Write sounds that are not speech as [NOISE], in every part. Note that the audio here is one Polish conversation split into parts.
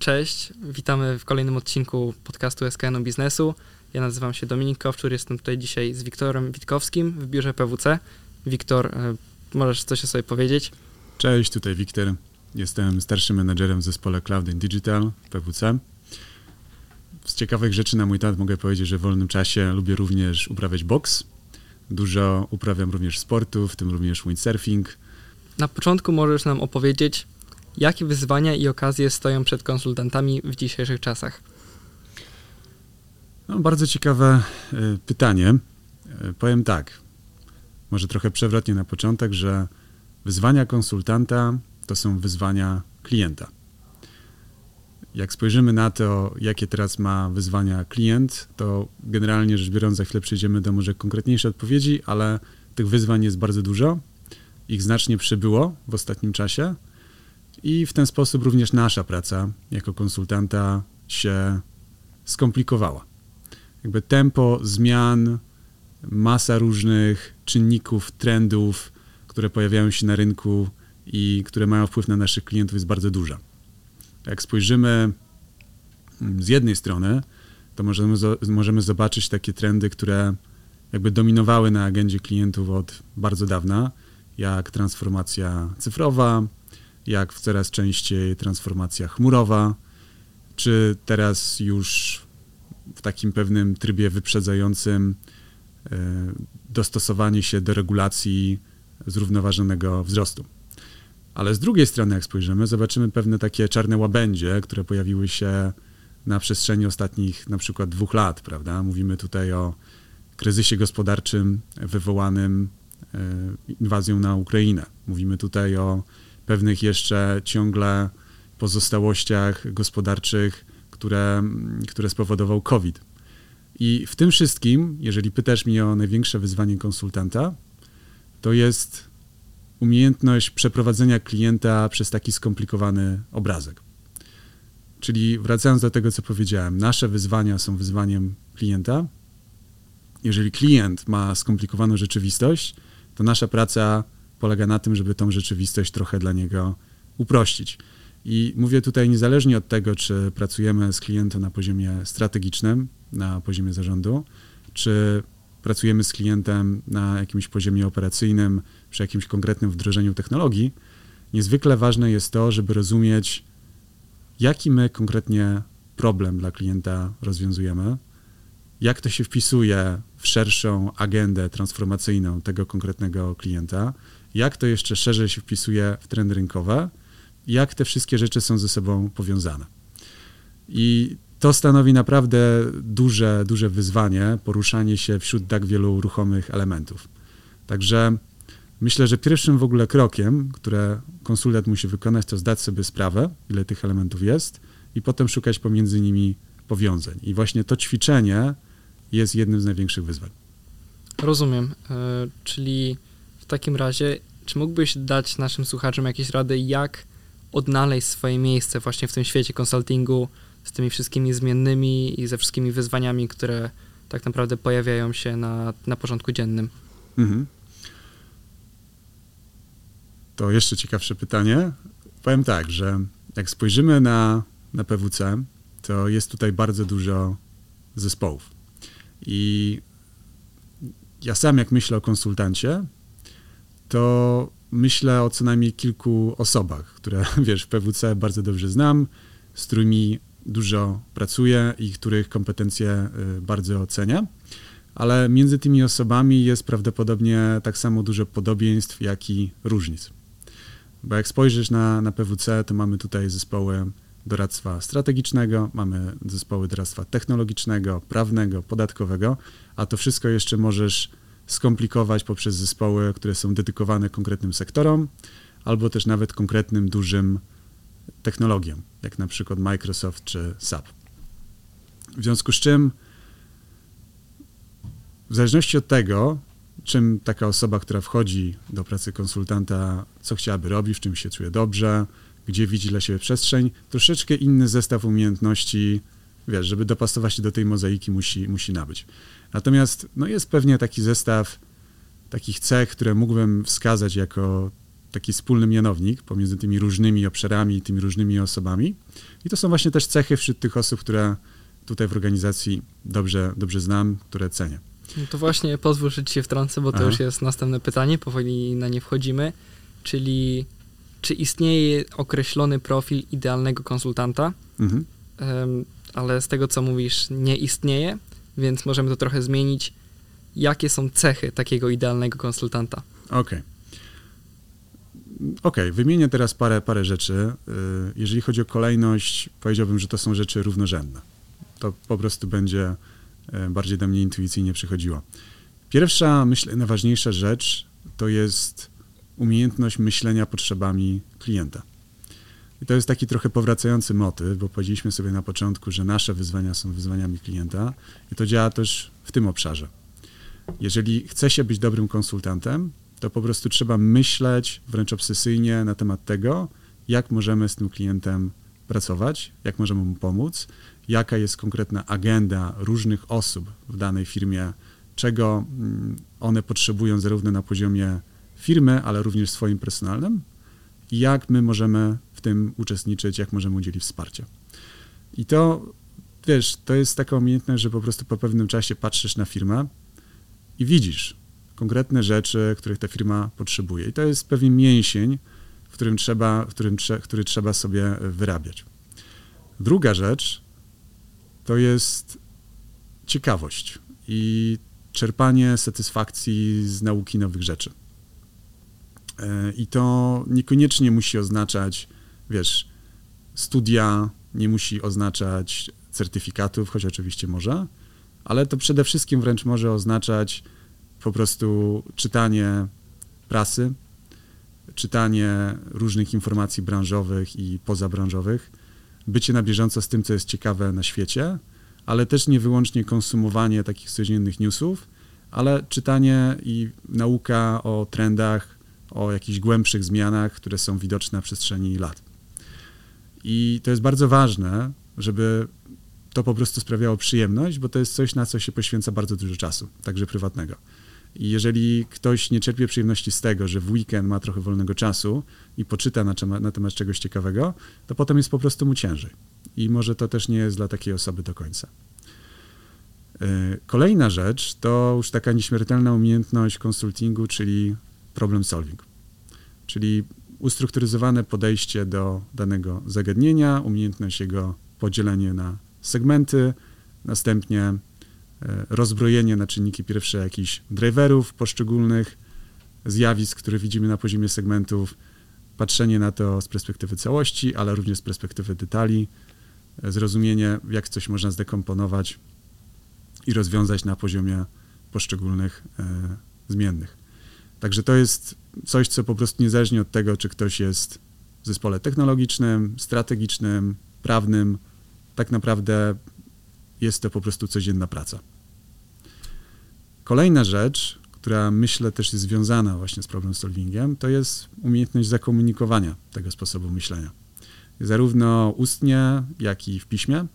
Cześć, witamy w kolejnym odcinku podcastu SKN Biznesu. Ja nazywam się Dominik Kowczur, jestem tutaj dzisiaj z Wiktorem Witkowskim w biurze PWC. Wiktor, e, możesz coś o sobie powiedzieć? Cześć, tutaj Wiktor. Jestem starszym menedżerem w zespole Cloud and Digital PWC. Z ciekawych rzeczy na mój temat mogę powiedzieć, że w wolnym czasie lubię również uprawiać boks. Dużo uprawiam również sportu, w tym również windsurfing. Na początku możesz nam opowiedzieć, jakie wyzwania i okazje stoją przed konsultantami w dzisiejszych czasach? No, bardzo ciekawe y, pytanie. Y, powiem tak, może trochę przewrotnie na początek, że wyzwania konsultanta to są wyzwania klienta. Jak spojrzymy na to, jakie teraz ma wyzwania klient, to generalnie rzecz biorąc, za chwilę przejdziemy do może konkretniejszej odpowiedzi, ale tych wyzwań jest bardzo dużo. Ich znacznie przybyło w ostatnim czasie i w ten sposób również nasza praca jako konsultanta się skomplikowała. Jakby tempo zmian, masa różnych czynników, trendów, które pojawiają się na rynku i które mają wpływ na naszych klientów jest bardzo duża. Jak spojrzymy mm, z jednej strony, to możemy, możemy zobaczyć takie trendy, które jakby dominowały na agendzie klientów od bardzo dawna, jak transformacja cyfrowa, jak w coraz częściej transformacja chmurowa, czy teraz już w takim pewnym trybie wyprzedzającym e, dostosowanie się do regulacji zrównoważonego wzrostu. Ale z drugiej strony, jak spojrzymy, zobaczymy pewne takie czarne łabędzie, które pojawiły się na przestrzeni ostatnich na przykład dwóch lat, prawda? Mówimy tutaj o kryzysie gospodarczym wywołanym e, inwazją na Ukrainę. Mówimy tutaj o pewnych jeszcze ciągle pozostałościach gospodarczych, które, które spowodował COVID. I w tym wszystkim, jeżeli pytasz mnie o największe wyzwanie konsultanta, to jest umiejętność przeprowadzenia klienta przez taki skomplikowany obrazek. Czyli wracając do tego, co powiedziałem, nasze wyzwania są wyzwaniem klienta. Jeżeli klient ma skomplikowaną rzeczywistość, to nasza praca polega na tym, żeby tą rzeczywistość trochę dla niego uprościć. I mówię tutaj niezależnie od tego, czy pracujemy z klientem na poziomie strategicznym, na poziomie zarządu, czy pracujemy z klientem na jakimś poziomie operacyjnym, przy jakimś konkretnym wdrożeniu technologii, niezwykle ważne jest to, żeby rozumieć, jaki my konkretnie problem dla klienta rozwiązujemy, jak to się wpisuje w szerszą agendę transformacyjną tego konkretnego klienta, jak to jeszcze szerzej się wpisuje w trendy rynkowe, jak te wszystkie rzeczy są ze sobą powiązane. I to stanowi naprawdę duże, duże wyzwanie, poruszanie się wśród tak wielu ruchomych elementów. Także myślę, że pierwszym w ogóle krokiem, które konsultant musi wykonać, to zdać sobie sprawę, ile tych elementów jest, i potem szukać pomiędzy nimi powiązań. I właśnie to ćwiczenie jest jednym z największych wyzwań. Rozumiem. E, czyli takim razie, czy mógłbyś dać naszym słuchaczom jakieś rady, jak odnaleźć swoje miejsce właśnie w tym świecie konsultingu z tymi wszystkimi zmiennymi i ze wszystkimi wyzwaniami, które tak naprawdę pojawiają się na, na porządku dziennym? Mhm. To jeszcze ciekawsze pytanie. Powiem tak, że jak spojrzymy na, na PWC, to jest tutaj bardzo dużo zespołów. I ja sam, jak myślę o konsultancie, to myślę o co najmniej kilku osobach, które, [LAUGHS] wiesz, w PWC bardzo dobrze znam, z którymi dużo pracuję i których kompetencje y, bardzo oceniam, ale między tymi osobami jest prawdopodobnie tak samo dużo podobieństw, jak i różnic. Bo jak spojrzysz na, na PWC, to mamy tutaj zespoły doradztwa strategicznego, mamy zespoły doradztwa technologicznego, prawnego, podatkowego, a to wszystko jeszcze możesz skomplikować poprzez zespoły, które są dedykowane konkretnym sektorom, albo też nawet konkretnym dużym technologiom, jak na przykład Microsoft czy SAP. W związku z czym, w zależności od tego, czym taka osoba, która wchodzi do pracy konsultanta, co chciałaby robić, w czym się czuje dobrze, gdzie widzi dla siebie przestrzeń, troszeczkę inny zestaw umiejętności, wiesz, żeby dopasować się do tej mozaiki musi, musi nabyć. Natomiast no jest pewnie taki zestaw takich cech, które mógłbym wskazać jako taki wspólny mianownik pomiędzy tymi różnymi obszarami, tymi różnymi osobami. I to są właśnie też cechy wśród tych osób, które tutaj w organizacji dobrze, dobrze znam, które cenię. No to właśnie pozwól, że ci się wtrącę, bo to Aha. już jest następne pytanie, powoli na nie wchodzimy, czyli czy istnieje określony profil idealnego konsultanta, mhm. um, ale z tego, co mówisz, nie istnieje, więc możemy to trochę zmienić. Jakie są cechy takiego idealnego konsultanta? Okej. Okay. Okej, okay, wymienię teraz parę, parę rzeczy. Y, jeżeli chodzi o kolejność, powiedziałbym, że to są rzeczy równorzędne. To po prostu będzie y, bardziej do mnie intuicyjnie przychodziło. Pierwsza, myślę, najważniejsza rzecz to jest umiejętność myślenia potrzebami klienta. I to jest taki trochę powracający motyw, bo powiedzieliśmy sobie na początku, że nasze wyzwania są wyzwaniami klienta i to działa też w tym obszarze. Jeżeli chce się być dobrym konsultantem, to po prostu trzeba myśleć wręcz obsesyjnie na temat tego, jak możemy z tym klientem pracować, jak możemy mu pomóc, jaka jest konkretna agenda różnych osób w danej firmie, czego mm, one potrzebują zarówno na poziomie firmy, ale również swoim personalnym, jak my możemy w tym uczestniczyć, jak możemy udzielić wsparcia. I to, wiesz, to jest taka umiejętność, że po prostu po pewnym czasie patrzysz na firmę i widzisz, konkretne rzeczy, których ta firma potrzebuje. I to jest pewien mięsień, w którym trzeba, w którym, który trzeba sobie wyrabiać. Druga rzecz to jest ciekawość i czerpanie satysfakcji z nauki nowych rzeczy. E, I to niekoniecznie musi oznaczać, wiesz, studia, nie musi oznaczać certyfikatów, choć oczywiście może, ale to przede wszystkim wręcz może oznaczać po prostu czytanie prasy, czytanie różnych informacji branżowych i pozabranżowych, bycie na bieżąco z tym, co jest ciekawe na świecie, ale też nie wyłącznie konsumowanie takich codziennych newsów, ale czytanie i nauka o trendach, o jakichś głębszych zmianach, które są widoczne na przestrzeni lat. I to jest bardzo ważne, żeby to po prostu sprawiało przyjemność, bo to jest coś, na co się poświęca bardzo dużo czasu, także prywatnego. I jeżeli ktoś nie czerpie przyjemności z tego, że w weekend ma trochę wolnego czasu i poczyta na, na temat czegoś ciekawego, to potem jest po prostu mu ciężej. I może to też nie jest dla takiej osoby do końca. E, kolejna rzecz to już taka nieśmiertelna umiejętność konsultingu, czyli problem solving. Czyli ustrukturyzowane podejście do danego zagadnienia, umiejętność jego podzielenia na segmenty, następnie E, rozbrojenie na czynniki pierwsze jakichś driverów poszczególnych zjawisk, które widzimy na poziomie segmentów, patrzenie na to z perspektywy całości, ale również z perspektywy detali, e, zrozumienie, jak coś można zdekomponować i rozwiązać na poziomie poszczególnych e, zmiennych. Także to jest coś, co po prostu niezależnie od tego, czy ktoś jest w zespole technologicznym, strategicznym, prawnym, tak naprawdę jest to po prostu codzienna praca. Kolejna rzecz, która myślę też jest związana właśnie z problem solvingiem, to jest umiejętność zakomunikowania tego sposobu myślenia. Zarówno ustnie, jak i w piśmie.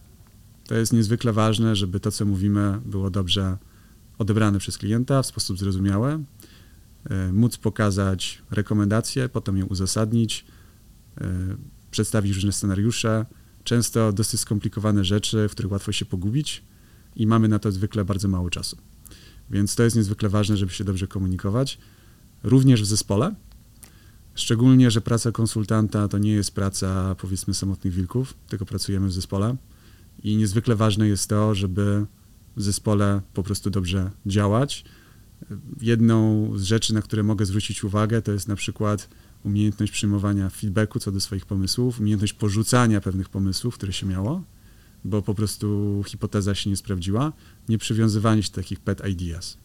To jest niezwykle ważne, żeby to, co mówimy, było dobrze odebrane przez klienta w sposób zrozumiały, móc pokazać rekomendacje, potem je uzasadnić, e, przedstawić różne scenariusze, często dosyć skomplikowane rzeczy, w których łatwo się pogubić i mamy na to zwykle bardzo mało czasu. Więc to jest niezwykle ważne, żeby się dobrze komunikować, również w zespole. Szczególnie, że praca konsultanta to nie jest praca powiedzmy samotnych wilków, tylko pracujemy w zespole i niezwykle ważne jest to, żeby w zespole po prostu dobrze działać. Jedną z rzeczy, na które mogę zwrócić uwagę, to jest na przykład umiejętność przyjmowania feedbacku co do swoich pomysłów, umiejętność porzucania pewnych pomysłów, które się miało, bo po prostu hipoteza się nie sprawdziła, nie przywiązywanie się do takich pet ideas.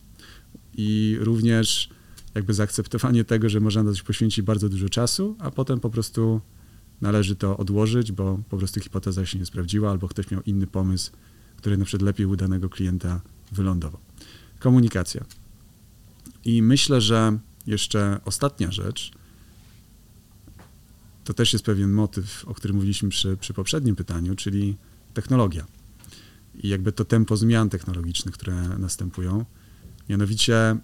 I również jakby zaakceptowanie tego, że można na coś poświęcić bardzo dużo czasu, a potem po prostu należy to odłożyć, bo po prostu hipoteza się nie sprawdziła, albo ktoś miał inny pomysł, który na przykład lepiej u danego klienta wylądował. Komunikacja. I myślę, że jeszcze ostatnia rzecz, to też jest pewien motyw, o którym mówiliśmy przy, przy poprzednim pytaniu, czyli technologia. I jakby to tempo zmian technologicznych, które następują. Mianowicie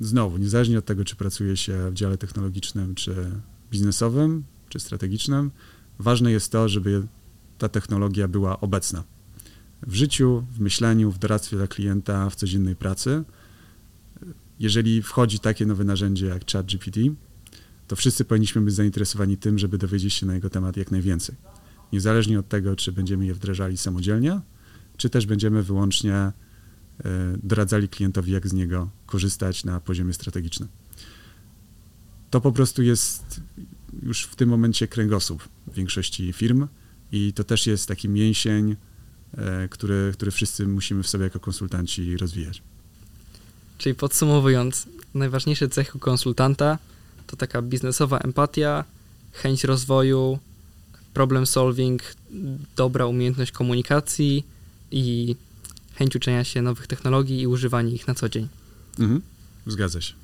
znowu, niezależnie od tego, czy pracuje się w dziale technologicznym, czy biznesowym, czy strategicznym, ważne jest to, żeby ta technologia była obecna w życiu, w myśleniu, w doradztwie dla klienta, w codziennej pracy. Jeżeli wchodzi takie nowe narzędzie jak ChatGPT, to wszyscy powinniśmy być zainteresowani tym, żeby dowiedzieć się na jego temat jak najwięcej. Niezależnie od tego, czy będziemy je wdrażali samodzielnie, czy też będziemy wyłącznie e, doradzali klientowi, jak z niego korzystać na poziomie strategicznym. To po prostu jest już w tym momencie kręgosłup większości firm i to też jest taki mięsień, e, który, który wszyscy musimy w sobie jako konsultanci rozwijać. Czyli podsumowując, najważniejsze cechy konsultanta to taka biznesowa empatia, chęć rozwoju, problem solving, dobra umiejętność komunikacji i chęć uczenia się nowych technologii i używanie ich na co dzień. Mhm. Zgadza się.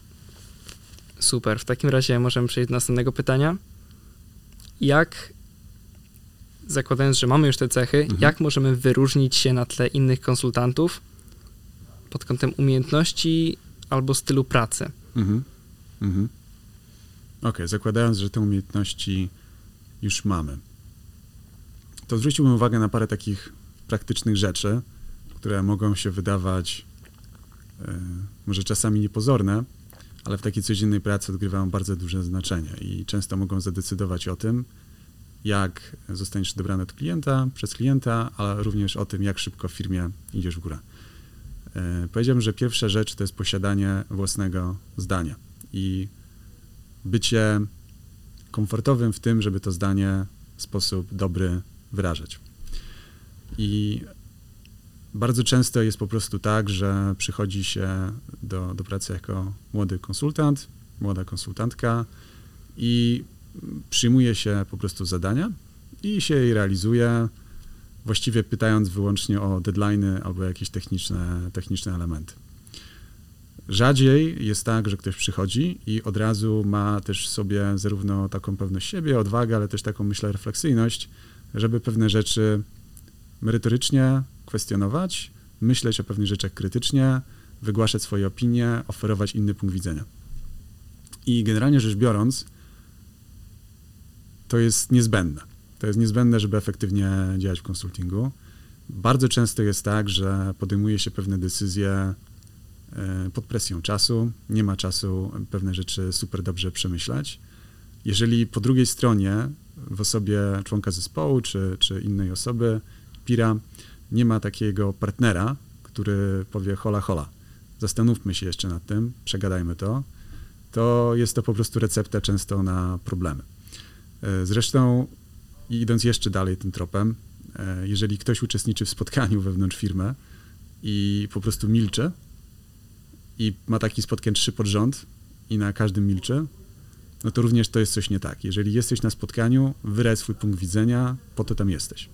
Super. W takim razie możemy przejść do następnego pytania. Jak, zakładając, że mamy już te cechy, mhm. jak możemy wyróżnić się na tle innych konsultantów pod kątem umiejętności albo stylu pracy? Mhm. Mhm. Ok, zakładając, że te umiejętności już mamy, to zwróciłbym uwagę na parę takich praktycznych rzeczy, które mogą się wydawać e, może czasami niepozorne, ale w takiej codziennej pracy odgrywają bardzo duże znaczenie i często mogą zadecydować o tym, jak zostaniesz dobrany od klienta, przez klienta, ale również o tym, jak szybko w firmie idziesz w górę. E, powiedziałbym, że pierwsza rzecz to jest posiadanie własnego zdania i bycie komfortowym w tym, żeby to zdanie w sposób dobry wyrażać. I bardzo często jest po prostu tak, że przychodzi się do, do pracy jako młody konsultant, młoda konsultantka i przyjmuje się po prostu zadania i się je realizuje, właściwie pytając wyłącznie o deadlines albo jakieś techniczne, techniczne elementy. Rzadziej jest tak, że ktoś przychodzi i od razu ma też sobie zarówno taką pewność siebie, odwagę, ale też taką, myślę, refleksyjność, żeby pewne rzeczy merytorycznie kwestionować, myśleć o pewnych rzeczach krytycznie, wygłaszać swoje opinie, oferować inny punkt widzenia. I generalnie rzecz biorąc, to jest niezbędne. To jest niezbędne, żeby efektywnie działać w konsultingu. Bardzo często jest tak, że podejmuje się pewne decyzje e, pod presją czasu, nie ma czasu pewne rzeczy super dobrze przemyśleć. Jeżeli po drugiej stronie w osobie członka zespołu czy, czy innej osoby, Pira, nie ma takiego partnera, który powie hola hola, zastanówmy się jeszcze nad tym, przegadajmy to, to jest to po prostu recepta często na problemy. E, zresztą, idąc jeszcze dalej tym tropem, e, jeżeli ktoś uczestniczy w spotkaniu wewnątrz firmy i po prostu milczy i ma taki spotkań trzy pod rząd i na każdym milczy, no to również to jest coś nie tak. Jeżeli jesteś na spotkaniu, wyraź swój punkt widzenia, po to tam jesteś.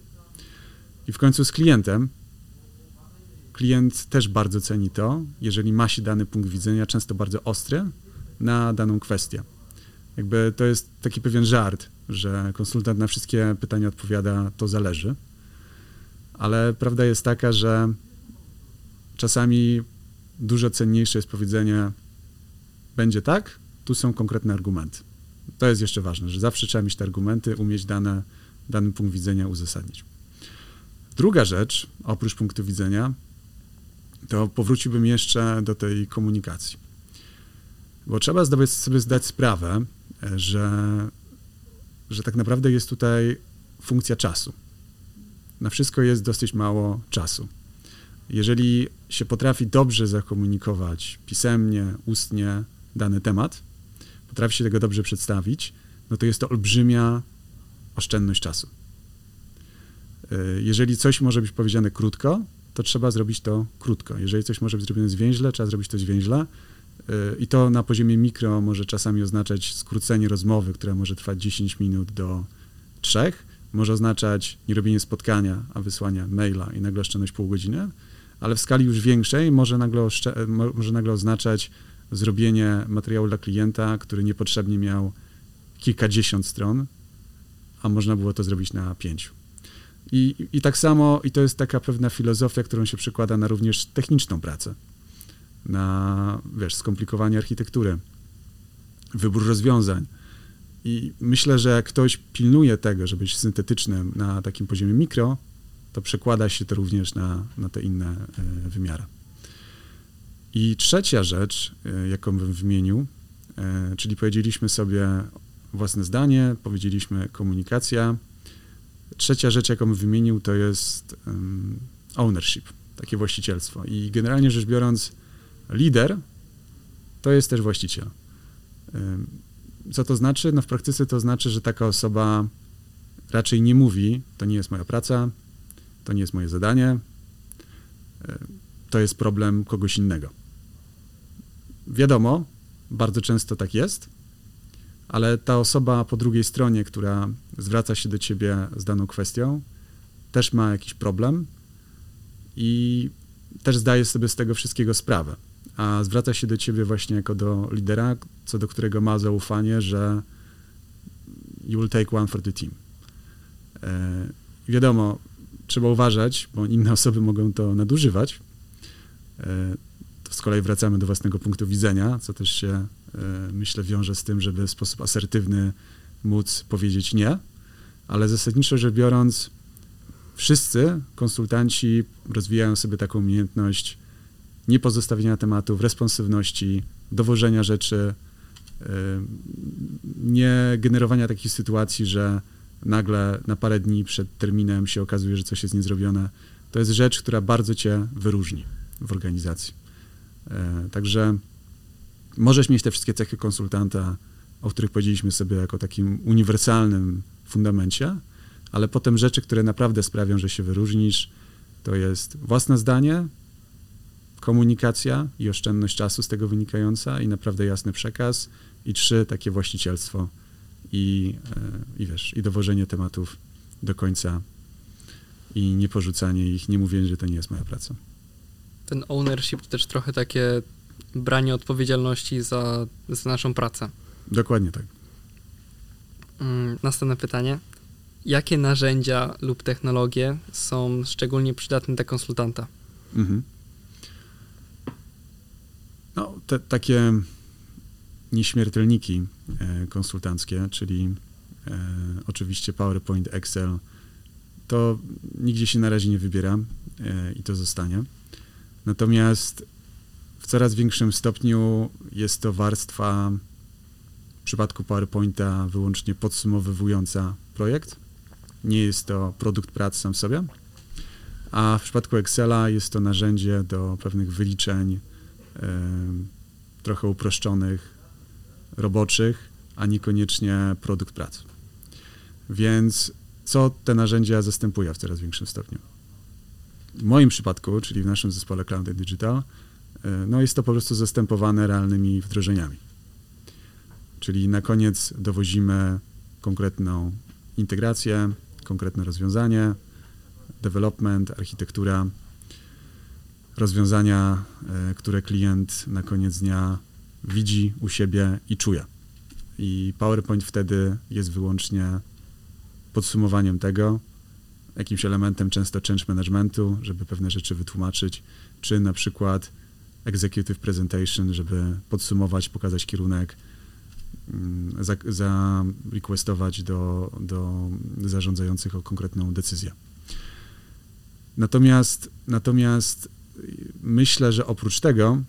I w końcu z klientem, klient też bardzo ceni to, jeżeli ma się dany punkt widzenia, często bardzo ostry, na daną kwestię. Jakby to jest taki pewien żart, że konsultant na wszystkie pytania odpowiada, to zależy. Ale prawda jest taka, że czasami dużo cenniejsze jest powiedzenie będzie tak, tu są konkretne argumenty. To jest jeszcze ważne, że zawsze trzeba mieć te argumenty, umieć dane, dany punkt widzenia uzasadnić. Druga rzecz, oprócz punktu widzenia, to powróciłbym jeszcze do tej komunikacji. Bo trzeba sobie zdać sprawę, że, że tak naprawdę jest tutaj funkcja czasu. Na wszystko jest dosyć mało czasu. Jeżeli się potrafi dobrze zakomunikować pisemnie, ustnie dany temat, potrafi się tego dobrze przedstawić, no to jest to olbrzymia oszczędność czasu. E, jeżeli coś może być powiedziane krótko, to trzeba zrobić to krótko. Jeżeli coś może być zrobione zwięźle, trzeba zrobić to zwięźle. I to na poziomie mikro może czasami oznaczać skrócenie rozmowy, która może trwać 10 minut do 3. Może oznaczać nierobienie spotkania, a wysłania maila i nagle oszczędność pół godziny, ale w skali już większej może nagle, może nagle oznaczać zrobienie materiału dla klienta, który niepotrzebnie miał kilkadziesiąt stron, a można było to zrobić na pięciu. I, I tak samo, i to jest taka pewna filozofia, którą się przekłada na również techniczną pracę. Na, wiesz, skomplikowanie architektury, wybór rozwiązań. I myślę, że jak ktoś pilnuje tego, żeby być syntetycznym na takim poziomie mikro, to przekłada się to również na, na te inne e, wymiary. I trzecia rzecz, e, jaką bym wymienił, e, czyli powiedzieliśmy sobie własne zdanie, powiedzieliśmy komunikacja. Trzecia rzecz, jaką bym wymienił, to jest ownership, takie właścicielstwo. I generalnie rzecz biorąc, lider to jest też właściciel. Co to znaczy? No w praktyce to znaczy, że taka osoba raczej nie mówi, to nie jest moja praca, to nie jest moje zadanie, to jest problem kogoś innego. Wiadomo, bardzo często tak jest, ale ta osoba po drugiej stronie, która zwraca się do ciebie z daną kwestią, też ma jakiś problem i też zdaje sobie z tego wszystkiego sprawę. A zwraca się do ciebie właśnie jako do lidera, co do którego ma zaufanie, że you will take one for the team. E, wiadomo, trzeba uważać, bo inne osoby mogą to nadużywać. E, to z kolei wracamy do własnego punktu widzenia, co też się e, myślę wiąże z tym, żeby w sposób asertywny móc powiedzieć nie, ale zasadniczo rzecz biorąc, wszyscy konsultanci rozwijają sobie taką umiejętność nie pozostawienia tematów, responsywności, dowożenia rzeczy, nie generowania takich sytuacji, że nagle na parę dni przed terminem się okazuje, że coś jest niezrobione. To jest rzecz, która bardzo cię wyróżni w organizacji. E, także możesz mieć te wszystkie cechy konsultanta, o których powiedzieliśmy sobie jako takim uniwersalnym fundamencie, ale potem rzeczy, które naprawdę sprawią, że się wyróżnisz, to jest własne zdanie, komunikacja i oszczędność czasu z tego wynikająca i naprawdę jasny przekaz i trzy, takie właścicielstwo i, e, i wiesz, i dowożenie tematów do końca i nie porzucanie ich, nie mówienie, że to nie jest moja praca ten ownership to też trochę takie branie odpowiedzialności za, za naszą pracę. Dokładnie tak. Mm, następne pytanie. Jakie narzędzia lub technologie są szczególnie przydatne dla konsultanta? Mhm. Te, takie nieśmiertelniki e, konsultanckie, czyli e, oczywiście PowerPoint, Excel, to nigdzie się na razie nie wybieram e, i to zostanie. Natomiast w coraz większym stopniu jest to warstwa w przypadku PowerPointa wyłącznie podsumowywująca projekt. Nie jest to produkt pracy sam w sobie, a w przypadku Excela jest to narzędzie do pewnych wyliczeń trochę uproszczonych, roboczych, a niekoniecznie produkt pracy. Więc co te narzędzia zastępują w coraz większym stopniu? w moim przypadku, czyli w naszym zespole Cloud Digital, e, no jest to po prostu zastępowane realnymi wdrożeniami. Czyli na koniec dowozimy konkretną integrację, konkretne rozwiązanie, development, architektura, rozwiązania, e, które klient na koniec dnia widzi u siebie i czuje. I PowerPoint wtedy jest wyłącznie podsumowaniem tego, jakimś elementem często change managementu, żeby pewne rzeczy wytłumaczyć, czy na przykład executive presentation, żeby podsumować, pokazać kierunek, mm, za, do, do zarządzających o konkretną decyzję. Natomiast, natomiast myślę, że oprócz tego,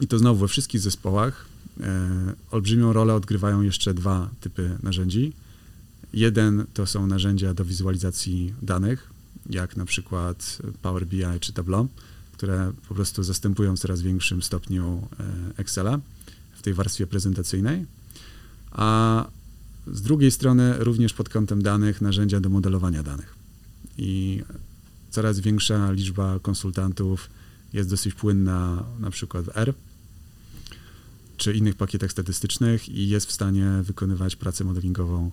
i to znowu we wszystkich zespołach, e, olbrzymią rolę odgrywają jeszcze dwa typy narzędzi. Jeden to są narzędzia do wizualizacji danych, jak na przykład Power BI czy Tableau, które po prostu zastępują w coraz większym stopniu e, Excela w tej warstwie prezentacyjnej. A z drugiej strony również pod kątem danych narzędzia do modelowania danych. I coraz większa liczba konsultantów jest dosyć płynna na przykład w R czy innych pakietach statystycznych i jest w stanie wykonywać pracę modelingową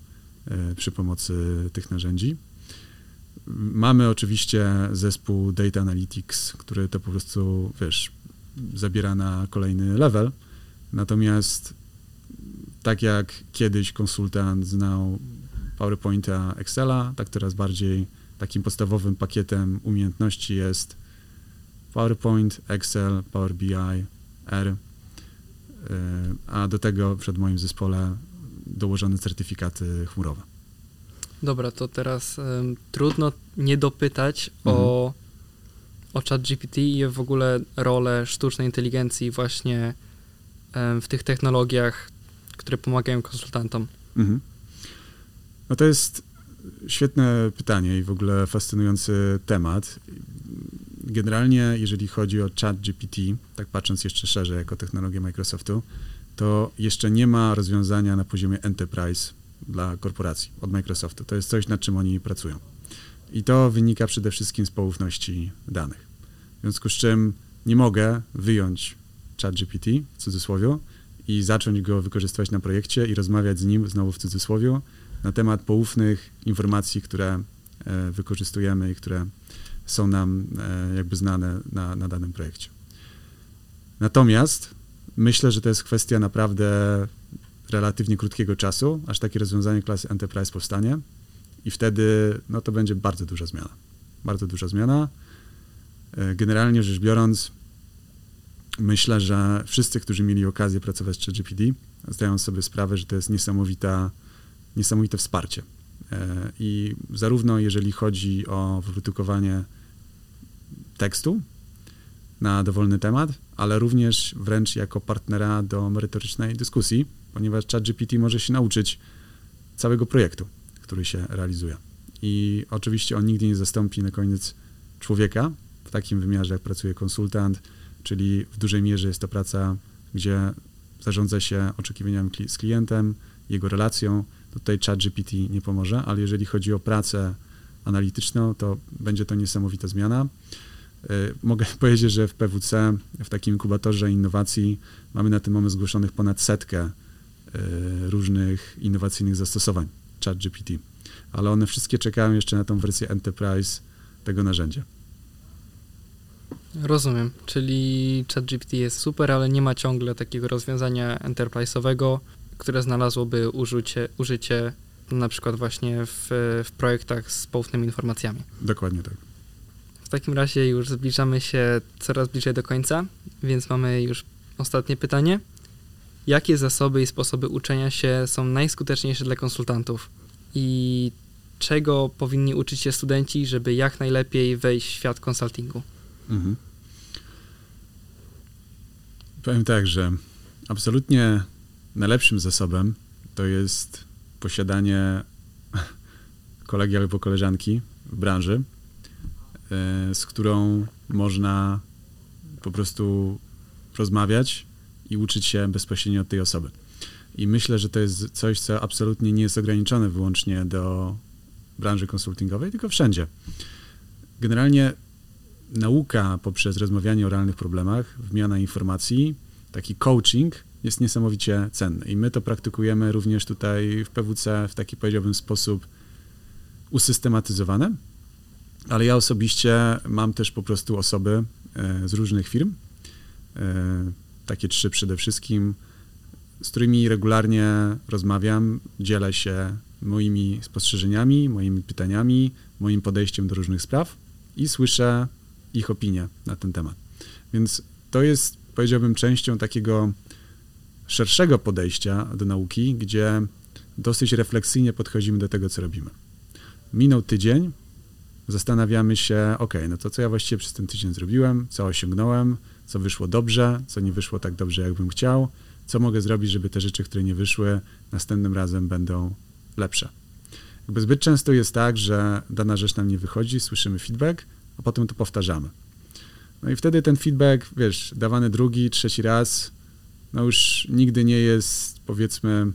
E, przy pomocy tych narzędzi. Mamy oczywiście zespół Data Analytics, który to po prostu, wiesz, zabiera na kolejny level. Natomiast tak jak kiedyś konsultant znał PowerPointa, Excela, tak teraz bardziej takim podstawowym pakietem umiejętności jest PowerPoint, Excel, Power BI, R, a do tego przed moim zespole dołożone certyfikaty chmurowe. Dobra, to teraz um, trudno nie dopytać mhm. o, o ChatGPT i w ogóle rolę sztucznej inteligencji właśnie um, w tych technologiach, które pomagają konsultantom. Mhm. No to jest świetne pytanie i w ogóle fascynujący temat. Generalnie, jeżeli chodzi o ChatGPT, tak patrząc jeszcze szerzej jako technologię Microsoftu, to jeszcze nie ma rozwiązania na poziomie enterprise dla korporacji od Microsoftu. To jest coś, nad czym oni pracują. I to wynika przede wszystkim z poufności danych. W związku z czym nie mogę wyjąć ChatGPT w cudzysłowie i zacząć go wykorzystywać na projekcie i rozmawiać z nim, znowu w cudzysłowie, na temat poufnych informacji, które e, wykorzystujemy i które są nam e, jakby znane na, na danym projekcie. Natomiast myślę, że to jest kwestia naprawdę relatywnie krótkiego czasu, aż takie rozwiązanie klasy Enterprise powstanie i wtedy no, to będzie bardzo duża zmiana. Bardzo duża zmiana. E, generalnie rzecz biorąc, myślę, że wszyscy, którzy mieli okazję pracować z ChatGPT, zdają sobie sprawę, że to jest niesamowita, niesamowite wsparcie. E, I zarówno jeżeli chodzi o wyprodukowanie tekstu na dowolny temat, ale również wręcz jako partnera do merytorycznej dyskusji, ponieważ ChatGPT może się nauczyć całego projektu, który się realizuje. I oczywiście on nigdy nie zastąpi na koniec człowieka w takim wymiarze, jak pracuje konsultant, czyli w dużej mierze jest to praca, gdzie zarządza się oczekiwaniami z klientem, jego relacją. Tutaj ChatGPT nie pomoże, ale jeżeli chodzi o pracę analityczną, to będzie to niesamowita zmiana. E, mogę [LAUGHS] powiedzieć, że w PWC, w takim inkubatorze innowacji, mamy na ten moment zgłoszonych ponad setkę e, różnych innowacyjnych zastosowań ChatGPT, ale one wszystkie czekają jeszcze na tą wersję Enterprise tego narzędzia. Rozumiem, czyli ChatGPT jest super, ale nie ma ciągle takiego rozwiązania enterprise'owego, które znalazłoby użycie, użycie na przykład właśnie w, w projektach z poufnymi informacjami. Dokładnie tak. W takim razie już zbliżamy się coraz bliżej do końca, więc mamy już ostatnie pytanie. Jakie zasoby i sposoby uczenia się są najskuteczniejsze dla konsultantów? I czego powinni uczyć się studenci, żeby jak najlepiej wejść w świat konsultingu? Mhm. Powiem tak, że absolutnie najlepszym zasobem to jest posiadanie [LAUGHS] kolegi albo koleżanki w branży, e, z którą można po prostu rozmawiać i uczyć się bezpośrednio od tej osoby. I myślę, że to jest coś, co absolutnie nie jest ograniczone wyłącznie do branży konsultingowej, tylko wszędzie. Generalnie nauka poprzez rozmawianie o realnych problemach, wymiana informacji, taki coaching jest niesamowicie cenny. I my to praktykujemy również tutaj w PWC w taki, powiedziałbym, sposób usystematyzowany. Ale ja osobiście mam też po prostu osoby e, z różnych firm, e, takie trzy przede wszystkim, z którymi regularnie rozmawiam, dzielę się moimi spostrzeżeniami, moimi pytaniami, moim podejściem do różnych spraw i słyszę ich opinię na ten temat. Więc to jest, powiedziałbym, częścią takiego szerszego podejścia do nauki, gdzie dosyć refleksyjnie podchodzimy do tego, co robimy. Minął tydzień, zastanawiamy się, ok, no to co ja właściwie przez ten tydzień zrobiłem, co osiągnąłem, co wyszło dobrze, co nie wyszło tak dobrze, jakbym chciał, co mogę zrobić, żeby te rzeczy, które nie wyszły, następnym razem będą lepsze. Jakby zbyt często jest tak, że dana rzecz nam nie wychodzi, słyszymy feedback, a potem to powtarzamy. No i wtedy ten feedback, wiesz, dawany drugi, trzeci raz, no już nigdy nie jest, powiedzmy,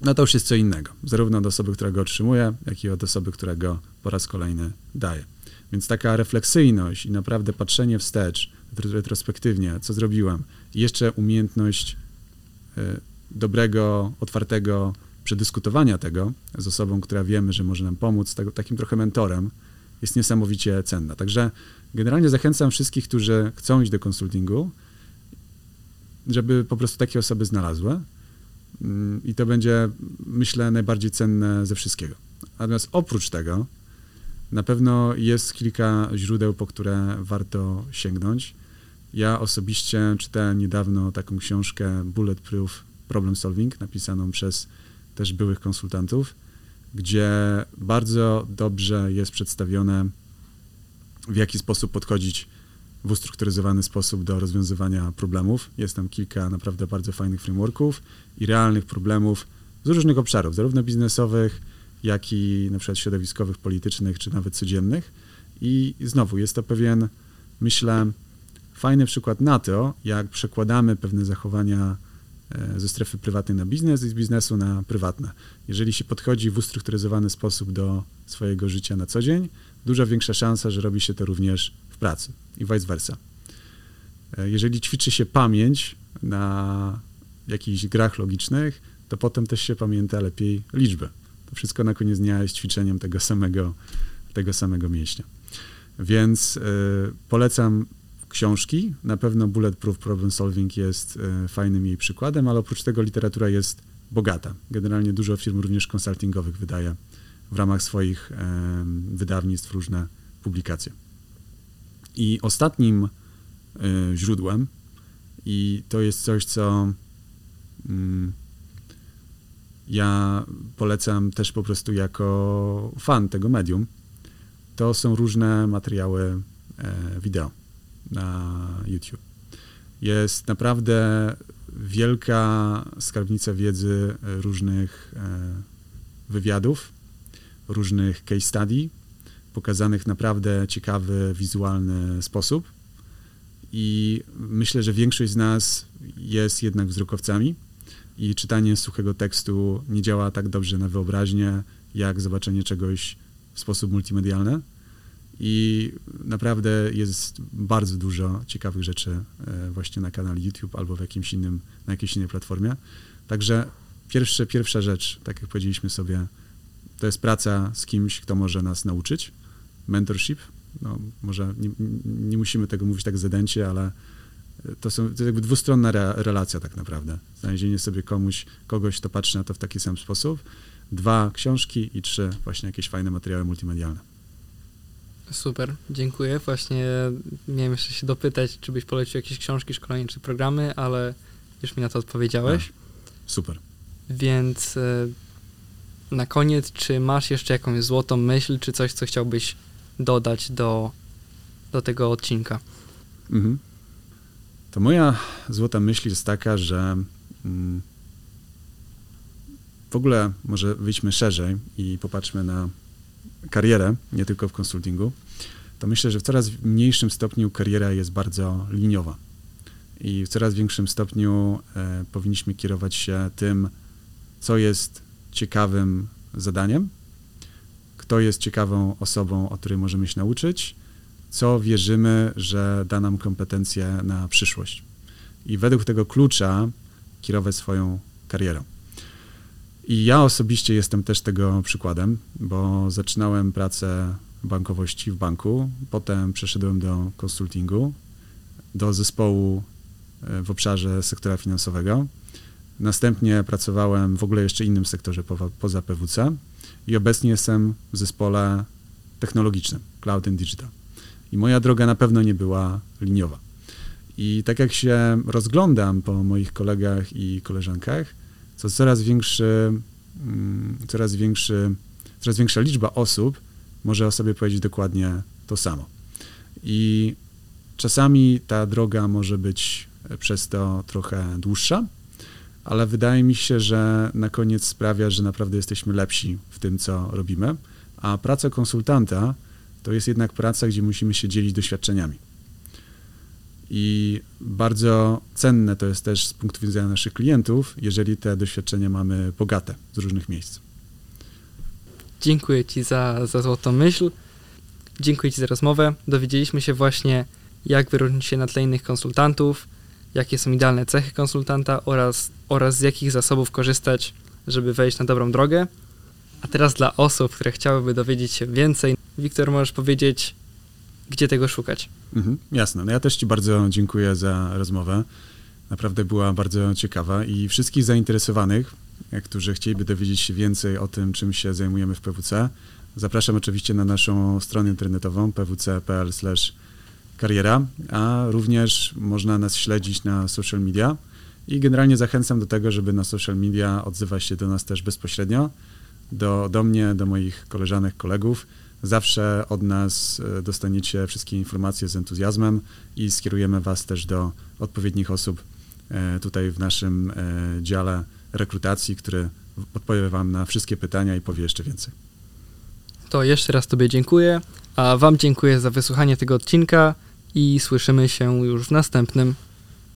no to już jest co innego. Zarówno od osoby, która go otrzymuje, jak i od osoby, która go po raz kolejny daje. Więc taka refleksyjność i naprawdę patrzenie wstecz, retrospektywnie, co zrobiłem, i jeszcze umiejętność yy, dobrego, otwartego przedyskutowania tego z osobą, która wiemy, że może nam pomóc, takim trochę mentorem, jest niesamowicie cenna. Także generalnie zachęcam wszystkich, którzy chcą iść do konsultingu, żeby po prostu takie osoby znalazły. Mm, I to będzie, myślę, najbardziej cenne ze wszystkiego. Natomiast oprócz tego, Na pewno jest kilka źródeł, po które warto sięgnąć. Ja osobiście czytałem niedawno taką książkę Bulletproof Problem Solving, napisaną przez też byłych konsultantów, gdzie bardzo dobrze jest przedstawione, w jaki sposób podchodzić w ustrukturyzowany sposób do rozwiązywania problemów. Jest tam kilka naprawdę bardzo fajnych frameworków i realnych problemów z różnych obszarów, zarówno biznesowych, jak i na przykład środowiskowych, politycznych, czy nawet codziennych. I znowu jest to pewien, myślę, fajny przykład na to, jak przekładamy pewne zachowania e, ze strefy prywatnej na biznes i z biznesu na prywatne. Jeżeli się podchodzi w ustrukturyzowany sposób do swojego życia na co dzień, duża większa szansa, że robi się to również pracy i vice versa. E, jeżeli ćwiczy się pamięć na jakichś grach logicznych, to potem też się pamięta lepiej liczby. To wszystko na koniec dnia jest ćwiczeniem tego samego, tego samego mięśnia. Więc y, polecam książki. Na pewno Bulletproof Problem Solving jest y, fajnym jej przykładem, ale oprócz tego literatura jest bogata. Generalnie dużo firm również konsultingowych wydaje w ramach swoich y, wydawnictw różne publikacje. I ostatnim źródłem, i to jest coś, co mm, ja polecam też po prostu jako fan tego medium, to są różne materiały e, wideo na YouTube. Jest naprawdę wielka skarbnica wiedzy różnych e, wywiadów, różnych case study, pokazanych naprawdę ciekawy, wizualny sposób. I myślę, że większość z nas jest jednak wzrokowcami i czytanie suchego tekstu nie działa tak dobrze na wyobraźnię, jak zobaczenie czegoś w sposób multimedialny. I naprawdę jest bardzo dużo ciekawych rzeczy e, właśnie na kanale YouTube albo w jakimś innym, na jakiejś innej platformie. Także pierwsze, pierwsza rzecz, tak jak powiedzieliśmy sobie, to jest praca z kimś, kto może nas nauczyć. Mentorship. No, może nie, nie musimy tego mówić tak zadęcie, ale to, są, to jest jakby dwustronna re, relacja tak naprawdę. Znalezienie sobie komuś, kogoś, kto patrzy na to w taki sam sposób. Dwa, książki i trzy, właśnie jakieś fajne materiały multimedialne. Super, dziękuję. Właśnie miałem jeszcze się dopytać, czy byś polecił jakieś książki, szkolenia czy programy, ale już mi na to odpowiedziałeś. A, super. Więc e, na koniec, czy masz jeszcze jakąś złotą myśl, czy coś, co chciałbyś dodać do, do tego odcinka? Mhm. To moja złota myśl jest taka, że mm, w ogóle może wyjdźmy szerzej i popatrzmy na karierę, nie tylko w konsultingu. To myślę, że w coraz mniejszym stopniu kariera jest bardzo liniowa. I w coraz większym stopniu e, powinniśmy kierować się tym, co jest ciekawym zadaniem, kto jest ciekawą osobą, o której możemy się nauczyć, co wierzymy, że da nam kompetencje na przyszłość. I według tego klucza kierować swoją karierą. I ja osobiście jestem też tego przykładem, bo zaczynałem pracę bankowości w banku, potem przeszedłem do konsultingu, do zespołu e, w obszarze sektora finansowego. Następnie pracowałem w ogóle jeszcze innym sektorze poza PWC i obecnie jestem w zespole technologicznym Cloud and Digital. I moja droga na pewno nie była liniowa. I tak jak się rozglądam po moich kolegach i koleżankach, to coraz większy, mm, coraz większy, coraz większa liczba osób może o sobie powiedzieć dokładnie to samo. I czasami ta droga może być przez to trochę dłuższa, ale wydaje mi się, że na koniec sprawia, że naprawdę jesteśmy lepsi w tym, co robimy, a praca konsultanta to jest jednak praca, gdzie musimy się dzielić doświadczeniami. I bardzo cenne to jest też z punktu widzenia naszych klientów, jeżeli te doświadczenia mamy bogate z różnych miejsc. Dziękuję Ci za, za złotą myśl. Dziękuję Ci za rozmowę. Dowiedzieliśmy się właśnie, jak wyróżnić się na tle innych konsultantów, jakie są idealne cechy konsultanta oraz, oraz z jakich zasobów korzystać, żeby wejść na dobrą drogę. A teraz dla osób, które chciałyby dowiedzieć się więcej, Wiktor, możesz powiedzieć, gdzie tego szukać? Mhm, jasne. No ja też Ci bardzo dziękuję za rozmowę. Naprawdę była bardzo ciekawa i wszystkich zainteresowanych, którzy chcieliby dowiedzieć się więcej o tym, czym się zajmujemy w PWC, Zapraszam oczywiście na naszą stronę internetową pwc.pl/kariera, a również można nas śledzić na social media i generalnie zachęcam do tego, żeby na social media odzywać się do nas też bezpośrednio, do, do mnie, do moich koleżanek, kolegów. Zawsze od nas e, dostaniecie wszystkie informacje z entuzjazmem i skierujemy Was też do odpowiednich osób e, tutaj w naszym e, dziale rekrutacji, który odpowie Wam na wszystkie pytania i powie jeszcze więcej. To jeszcze raz Tobie dziękuję, a Wam dziękuję za wysłuchanie tego odcinka i słyszymy się już w następnym.